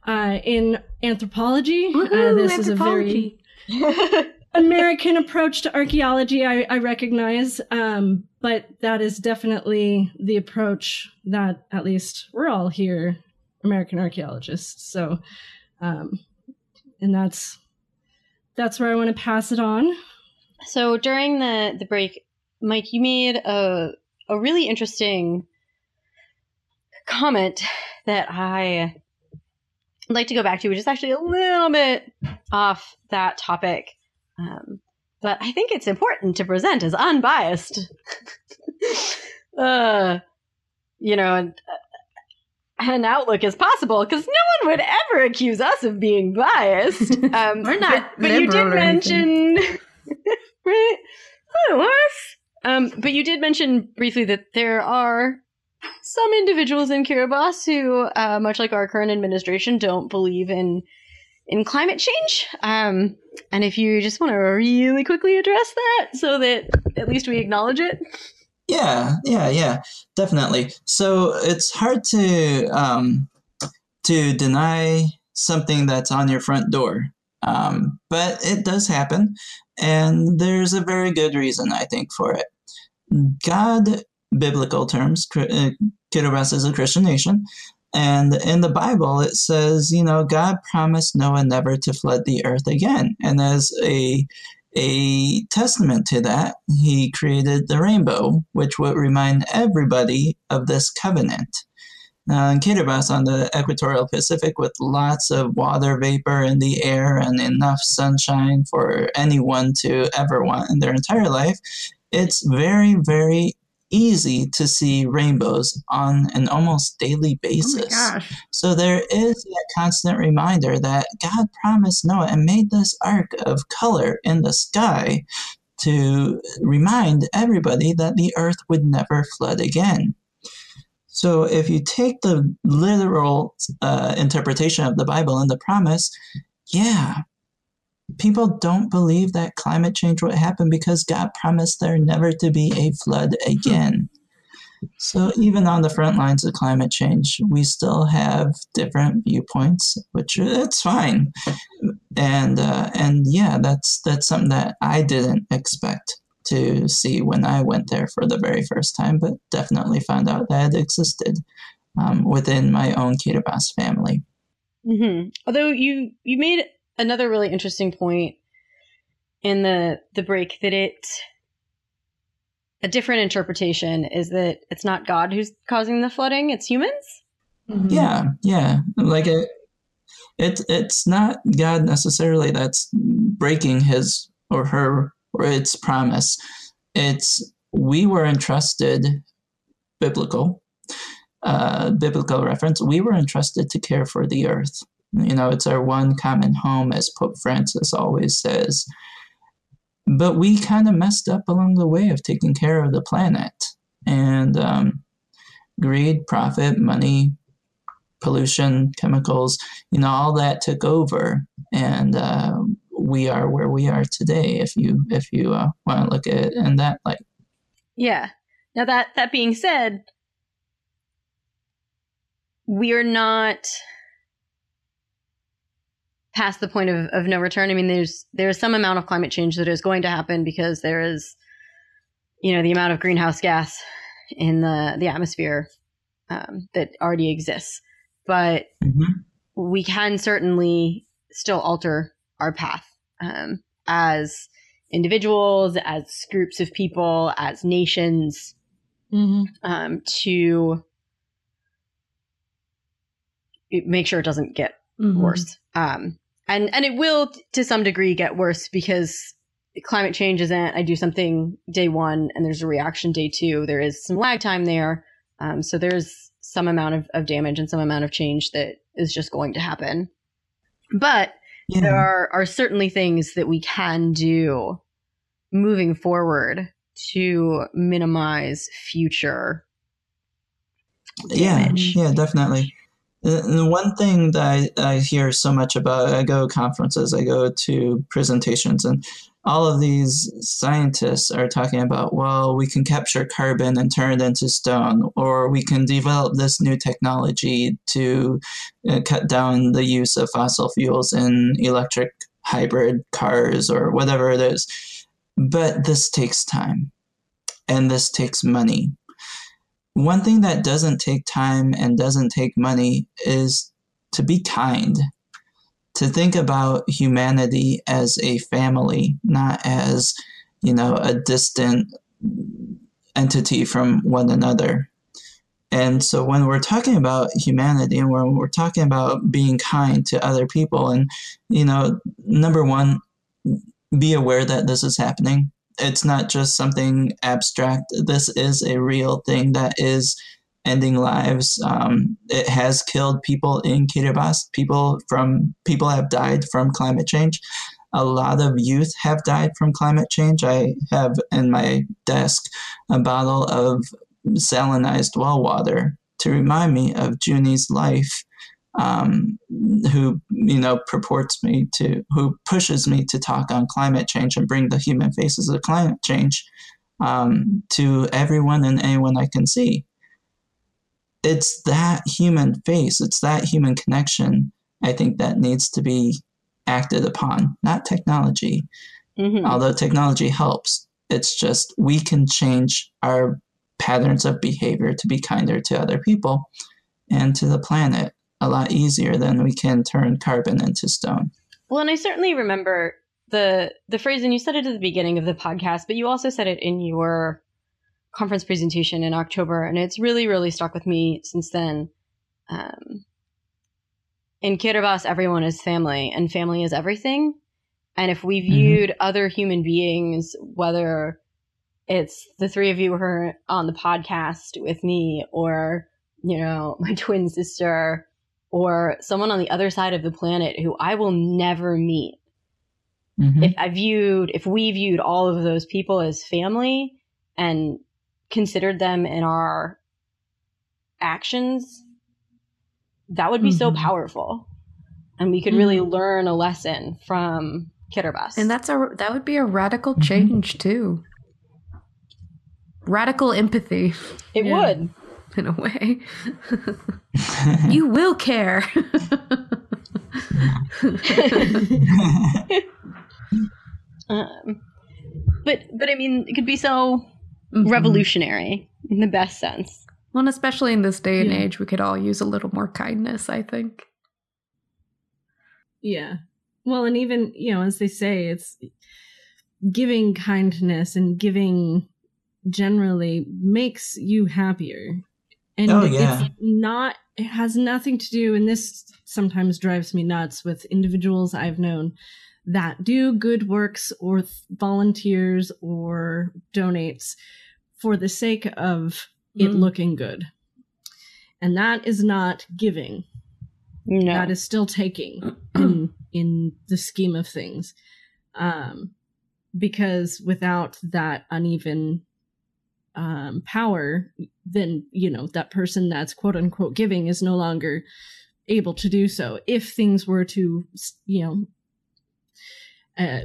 uh, in anthropology. Uh, this is a very. American approach to archaeology, I, I recognize, um, but that is definitely the approach that at least we're all here, American archaeologists. So, um, and that's that's where I want to pass it on. So during the the break, Mike, you made a a really interesting comment that I would like to go back to, which is actually a little bit off that topic, um, but I think it's important to present as unbiased. uh, you know, and, uh, an outlook as possible because no one would ever accuse us of being biased. Um, We're not but, but you did liberal or anything. mention, right? Oh, us. Um, but you did mention briefly that there are some individuals in Kiribati who, uh, much like our current administration, don't believe in in climate change. Um, and if you just want to really quickly address that, so that at least we acknowledge it. Yeah, yeah, yeah, definitely. So it's hard to um, to deny something that's on your front door, um, but it does happen, and there's a very good reason I think for it. God, biblical terms, uh, Kiribati is a Christian nation, and in the Bible it says, you know, God promised Noah never to flood the earth again, and as a a testament to that, he created the rainbow, which would remind everybody of this covenant. Now, in Kiribati on the equatorial Pacific, with lots of water vapor in the air and enough sunshine for anyone to ever want in their entire life, it's very, very easy to see rainbows on an almost daily basis. Oh so there is that constant reminder that God promised Noah and made this ark of color in the sky to remind everybody that the earth would never flood again. So if you take the literal uh, interpretation of the Bible and the promise, yeah, people don't believe that climate change would happen because God promised there never to be a flood again. So even on the front lines of climate change, we still have different viewpoints, which it's fine. And uh, and yeah, that's that's something that I didn't expect to see when I went there for the very first time, but definitely found out that it existed um, within my own Kiribati family. Mm-hmm. Although you you made another really interesting point in the the break that it a different interpretation is that it's not God who's causing the flooding; it's humans. Mm-hmm. Yeah, yeah, like it, it, it's not God necessarily that's breaking his or her or its promise. It's we were entrusted biblical, uh, biblical reference. We were entrusted to care for the earth. You know, it's our one common home, as Pope Francis always says. But we kind of messed up along the way of taking care of the planet. And um, greed, profit, money, pollution, chemicals, you know, all that took over. And uh, we are where we are today, if you if you uh, want to look at it in that light. Yeah. Now that that being said, we are not past the point of, of no return. I mean, there's there's some amount of climate change that is going to happen because there is, you know, the amount of greenhouse gas in the the atmosphere um, that already exists. But mm-hmm. we can certainly still alter our path um, as individuals, as groups of people, as nations, mm-hmm. um, to make sure it doesn't get mm-hmm. worse. Um, and and it will to some degree get worse because climate change isn't I do something day one and there's a reaction day two. There is some lag time there. Um, so there's some amount of, of damage and some amount of change that is just going to happen. But yeah. there are, are certainly things that we can do moving forward to minimize future damage. Yeah, yeah, definitely. The one thing that I, I hear so much about, I go to conferences, I go to presentations, and all of these scientists are talking about, well, we can capture carbon and turn it into stone, or we can develop this new technology to uh, cut down the use of fossil fuels in electric hybrid cars or whatever it is. But this takes time and this takes money one thing that doesn't take time and doesn't take money is to be kind, to think about humanity as a family, not as, you know, a distant entity from one another. And so when we're talking about humanity and when we're talking about being kind to other people, and, you know, number one, be aware that this is happening it's not just something abstract. This is a real thing that is ending lives. Um, it has killed people in Kiribati. People from people have died from climate change. A lot of youth have died from climate change. I have in my desk a bottle of salinized well water to remind me of Junie's life um, who you know purports me to who pushes me to talk on climate change and bring the human faces of climate change um, to everyone and anyone I can see. It's that human face, it's that human connection. I think that needs to be acted upon, not technology. Mm-hmm. Although technology helps, it's just we can change our patterns of behavior to be kinder to other people and to the planet a lot easier than we can turn carbon into stone. Well, and I certainly remember the the phrase, and you said it at the beginning of the podcast, but you also said it in your conference presentation in October, and it's really, really stuck with me since then. Um, in Kiribati, everyone is family, and family is everything. And if we viewed mm-hmm. other human beings, whether it's the three of you who are on the podcast with me, or you know, my twin sister, or someone on the other side of the planet who I will never meet. Mm-hmm. If I viewed, if we viewed all of those people as family and considered them in our actions, that would be mm-hmm. so powerful. And we could really mm-hmm. learn a lesson from Kiribati. And that's a that would be a radical mm-hmm. change too. Radical empathy. It yeah. would. In a way. you will care. um, but but I mean, it could be so mm-hmm. revolutionary in the best sense. Well, and especially in this day and yeah. age, we could all use a little more kindness. I think. Yeah. Well, and even, you know, as they say, it's giving kindness and giving generally makes you happier. And oh, yeah. it's not, it has nothing to do, and this sometimes drives me nuts with individuals I've known that do good works or th- volunteers or donates for the sake of mm. it looking good. And that is not giving. No. That is still taking in, in the scheme of things. Um, because without that uneven um, power, then, you know, that person that's quote unquote giving is no longer able to do so. If things were to, you know, uh,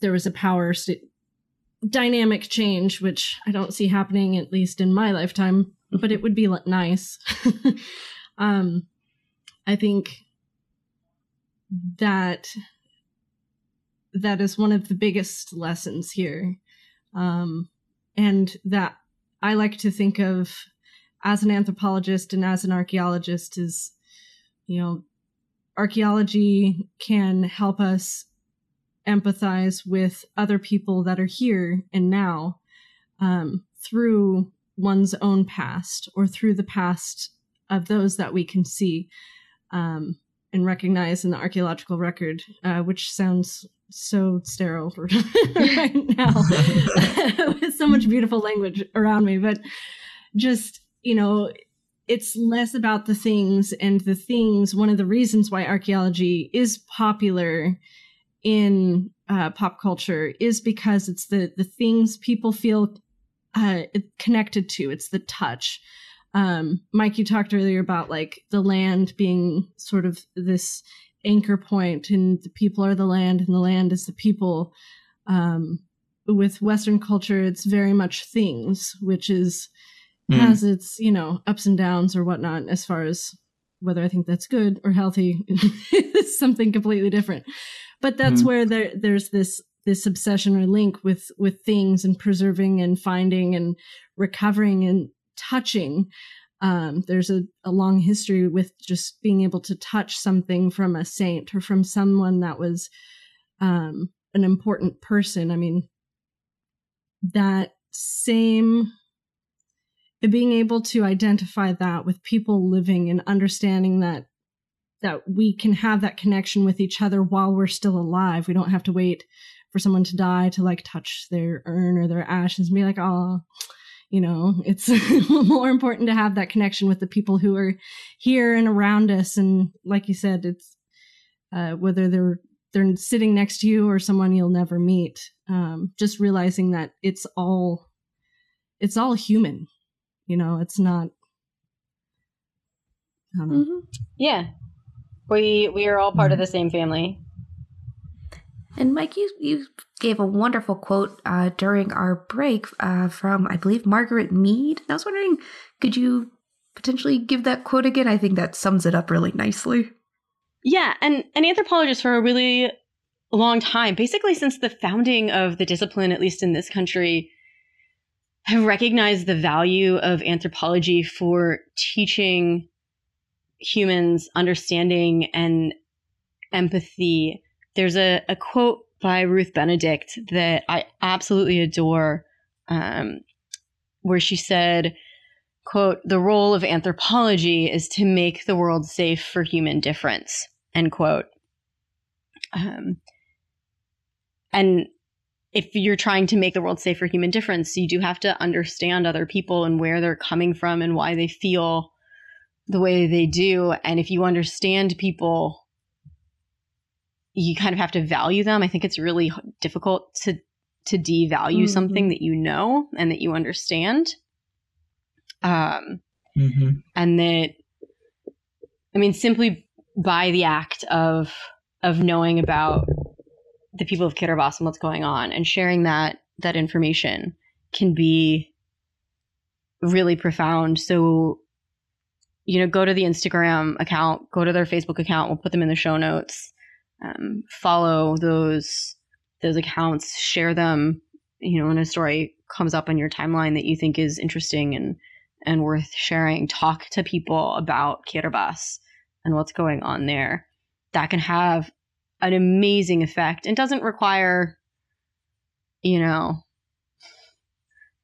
there was a power st- dynamic change, which I don't see happening, at least in my lifetime, but it would be nice. um, I think that that is one of the biggest lessons here. Um, and that I like to think of as an anthropologist and as an archaeologist is, you know, archaeology can help us empathize with other people that are here and now um, through one's own past or through the past of those that we can see um, and recognize in the archaeological record, uh, which sounds so sterile right now much beautiful language around me. But just, you know, it's less about the things and the things. One of the reasons why archaeology is popular in uh, pop culture is because it's the the things people feel uh, connected to. It's the touch um, Mike, you talked earlier about like the land being sort of this anchor point, and the people are the land, and the land is the people. Um, with Western culture, it's very much things, which is mm. has its you know ups and downs or whatnot. As far as whether I think that's good or healthy is something completely different. But that's mm. where there there's this this obsession or link with with things and preserving and finding and recovering and touching. Um, there's a, a long history with just being able to touch something from a saint or from someone that was um, an important person. I mean, that same being able to identify that with people living and understanding that that we can have that connection with each other while we're still alive. We don't have to wait for someone to die to like touch their urn or their ashes and be like, oh, you know it's more important to have that connection with the people who are here and around us and like you said it's uh, whether they're they're sitting next to you or someone you'll never meet um, just realizing that it's all it's all human you know it's not mm-hmm. yeah we we are all part of the same family and Mike, you, you gave a wonderful quote uh, during our break uh, from, I believe, Margaret Mead. I was wondering, could you potentially give that quote again? I think that sums it up really nicely. Yeah, and an anthropologist for a really long time, basically since the founding of the discipline, at least in this country, have recognized the value of anthropology for teaching humans understanding and empathy. There's a, a quote by Ruth Benedict that I absolutely adore, um, where she said, quote, the role of anthropology is to make the world safe for human difference, end quote. Um, and if you're trying to make the world safe for human difference, you do have to understand other people and where they're coming from and why they feel the way they do. And if you understand people, you kind of have to value them. I think it's really difficult to to devalue mm-hmm. something that you know and that you understand. Um, mm-hmm. and that I mean, simply by the act of of knowing about the people of Kiribati and what's going on and sharing that that information can be really profound. So, you know, go to the Instagram account, go to their Facebook account. We'll put them in the show notes. Um, follow those those accounts, share them. You know, when a story comes up on your timeline that you think is interesting and and worth sharing, talk to people about Kiribati and what's going on there. That can have an amazing effect and doesn't require, you know,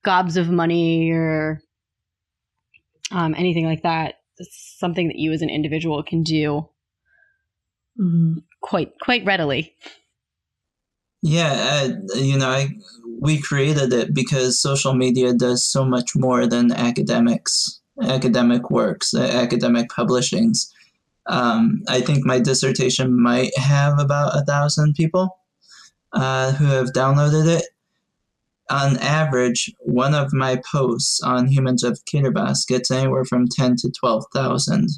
gobs of money or um, anything like that. It's something that you as an individual can do mm-hmm. quite quite readily. Yeah, uh, you know, I, we created it because social media does so much more than academics, academic works, uh, academic publishings. Um, I think my dissertation might have about a thousand people uh, who have downloaded it. On average, one of my posts on Humans of Kiribati gets anywhere from 10 to 12,000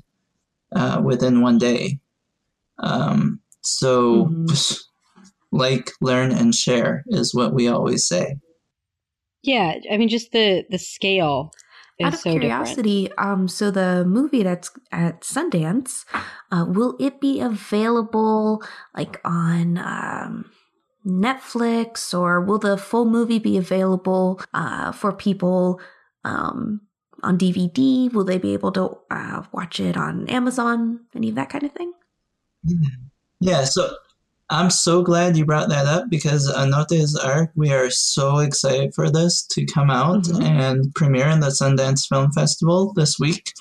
uh, within one day. Um, so, mm-hmm. like, learn, and share is what we always say. Yeah, I mean, just the the scale out of so curiosity, um, so the movie that's at Sundance, uh, will it be available like on um, Netflix, or will the full movie be available uh, for people um, on DVD? Will they be able to uh, watch it on Amazon? Any of that kind of thing? Yeah. So I'm so glad you brought that up because Anote's Ark, we are so excited for this to come out mm-hmm. and premiere in the Sundance Film Festival this week.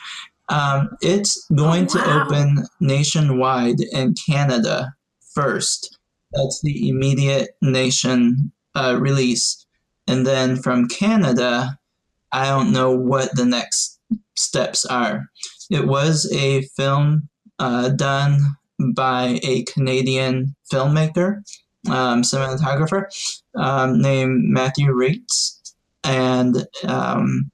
Um, it's going oh, wow. to open nationwide in Canada first. That's the immediate nation uh, release. And then from Canada, I don't know what the next steps are. It was a film uh, done by a Canadian filmmaker, um, cinematographer um, named Matthieu Rytz. And um,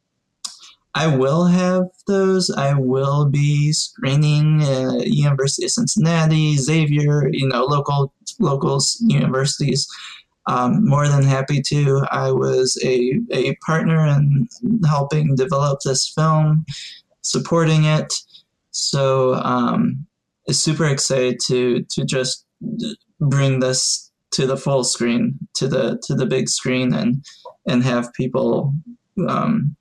I will have those. I will be screening at University of Cincinnati, Xavier, you know, local locals universities. Um, more than happy to. I was a, a partner in helping develop this film, supporting it. So um, super excited to to just bring this to the full screen, to the to the big screen, and and have people um,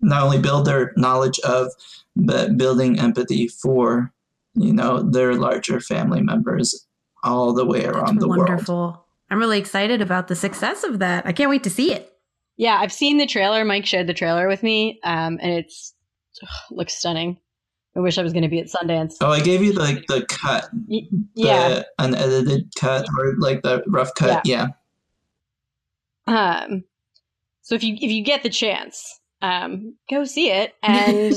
not only build their knowledge of, but building empathy for, you know, their larger family members all the way around That's the wonderful. world. Wonderful. I'm really excited about the success of that. I can't wait to see it. Yeah, I've seen the trailer. Mike shared the trailer with me, um, and it's ugh, looks stunning. I wish I was going to be at Sundance. Oh, I gave you like the cut, y- yeah, the unedited cut or like the rough cut, yeah. yeah. Um, so if you if you get the chance, um, go see it and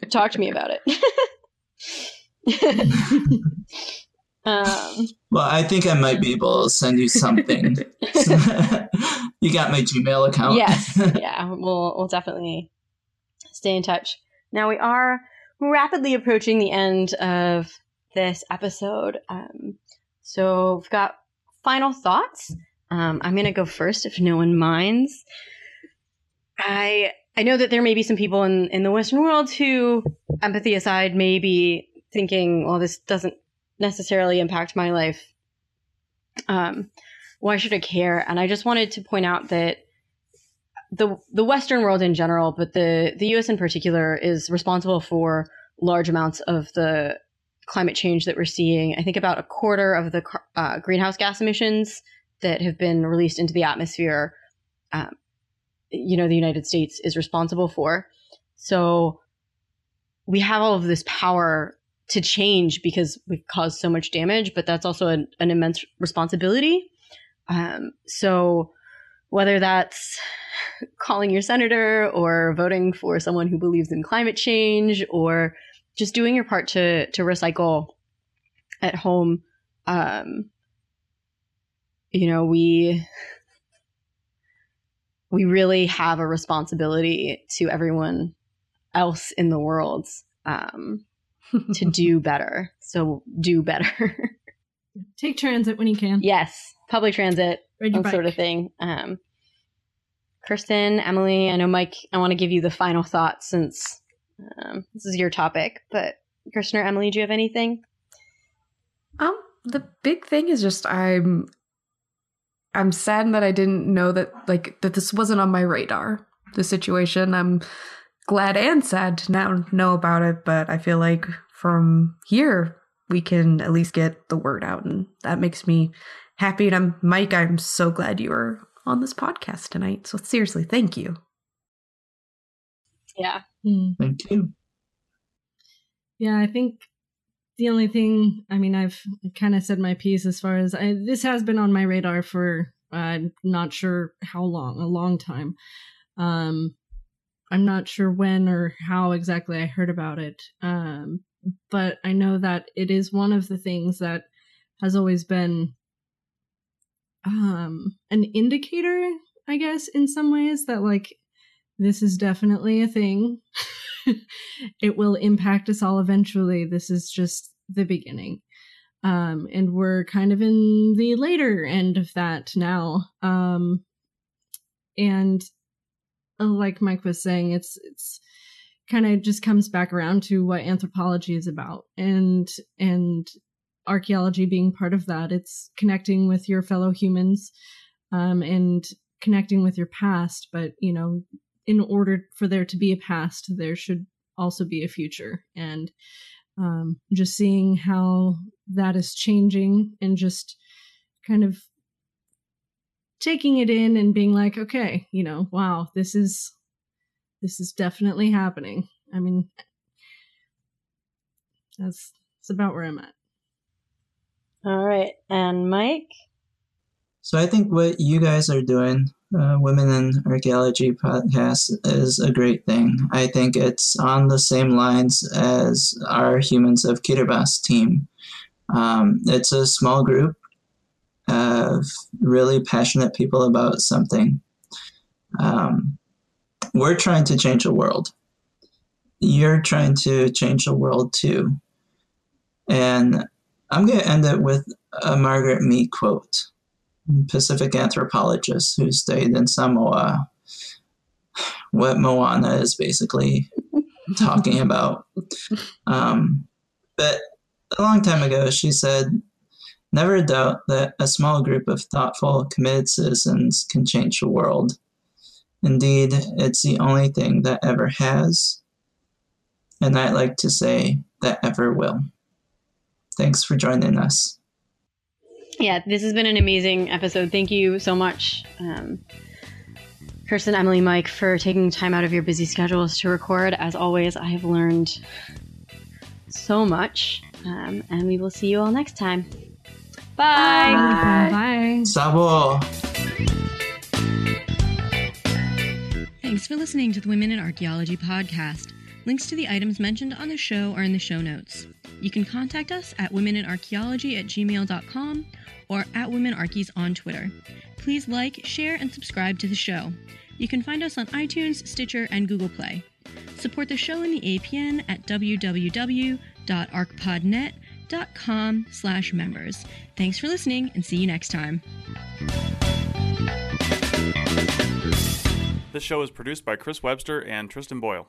talk to me about it. um, well, I think I might be able to send you something. you got my Gmail account. yes, yeah, we'll we'll definitely stay in touch. Now we are rapidly approaching the end of this episode. Um, so we've got final thoughts. Um, I'm going to go first if no one minds. I I know that there may be some people in, in the Western world who, empathy aside, may be thinking, well, this doesn't necessarily impact my life. Um, why should I care? And I just wanted to point out that the the Western world in general, but the the U.S. in particular, is responsible for large amounts of the climate change that we're seeing, I think about a quarter of the uh, greenhouse gas emissions that have been released into the atmosphere, um, you know, the United States is responsible for. So we have all of this power to change because we've caused so much damage, but that's also an, an immense responsibility. Um, so whether that's calling your senator or voting for someone who believes in climate change or just doing your part to to recycle at home. Um you know we we really have a responsibility to everyone else in the world um to do better. So do better. Take transit when you can. Yes public transit that sort of thing. Um Kirsten, Emily, I know Mike, I want to give you the final thoughts since um, this is your topic, but Kirsten or Emily, do you have anything? Um, the big thing is just I'm I'm saddened that I didn't know that like that this wasn't on my radar. The situation. I'm glad and sad to now know about it, but I feel like from here we can at least get the word out and that makes me happy and I'm Mike, I'm so glad you were on this podcast tonight. So seriously, thank you. Yeah. Mm. Thank you. Yeah, I think the only thing, I mean, I've kind of said my piece as far as I, this has been on my radar for I'm not sure how long, a long time. Um, I'm not sure when or how exactly I heard about it. Um, but I know that it is one of the things that has always been um an indicator i guess in some ways that like this is definitely a thing. It will impact us all eventually. This is just the beginning. Um and we're kind of in the later end of that now. Um and uh, like mike was saying it's it's kind of just comes back around to what anthropology is about. And and archaeology being part of that. It's connecting with your fellow humans um, and connecting with your past. But, you know, in order for there to be a past, there should also be a future. And um, just seeing how that is changing and just kind of taking it in and being like, okay, you know, wow, this is this is definitely happening. I mean, that's that's about where I'm at. All right. And Mike? So I think what you guys are doing, uh, Women in Archaeology podcast, is a great thing. I think it's on the same lines as our Humans of Kiribati team. Um, it's a small group of really passionate people about something. Um, we're trying to change the world. You're trying to change the world too. And I'm going to end it with a Margaret Mead quote, Pacific anthropologist who stayed in Samoa, what Moana is basically talking about. Um, but a long time ago, she said, Never doubt that a small group of thoughtful, committed citizens can change the world. Indeed, it's the only thing that ever has, and I'd like to say that ever will. Thanks for joining us. Yeah, this has been an amazing episode. Thank you so much, um, Kirsten, Emily, Mike, for taking time out of your busy schedules to record. As always, I have learned so much, um, and we will see you all next time. Bye. Bye. Bye. Sabo. Thanks for listening to the Women in Archaeology podcast. Links to the items mentioned on the show are in the show notes. You can contact us at womeninarchaeology at gmail.com or at womenarchies on Twitter. Please like, share, and subscribe to the show. You can find us on iTunes, Stitcher, and Google Play. Support the show in the APN at www.archpodnet.com slash members. Thanks for listening and see you next time. This show is produced by Chris Webster and Tristan Boyle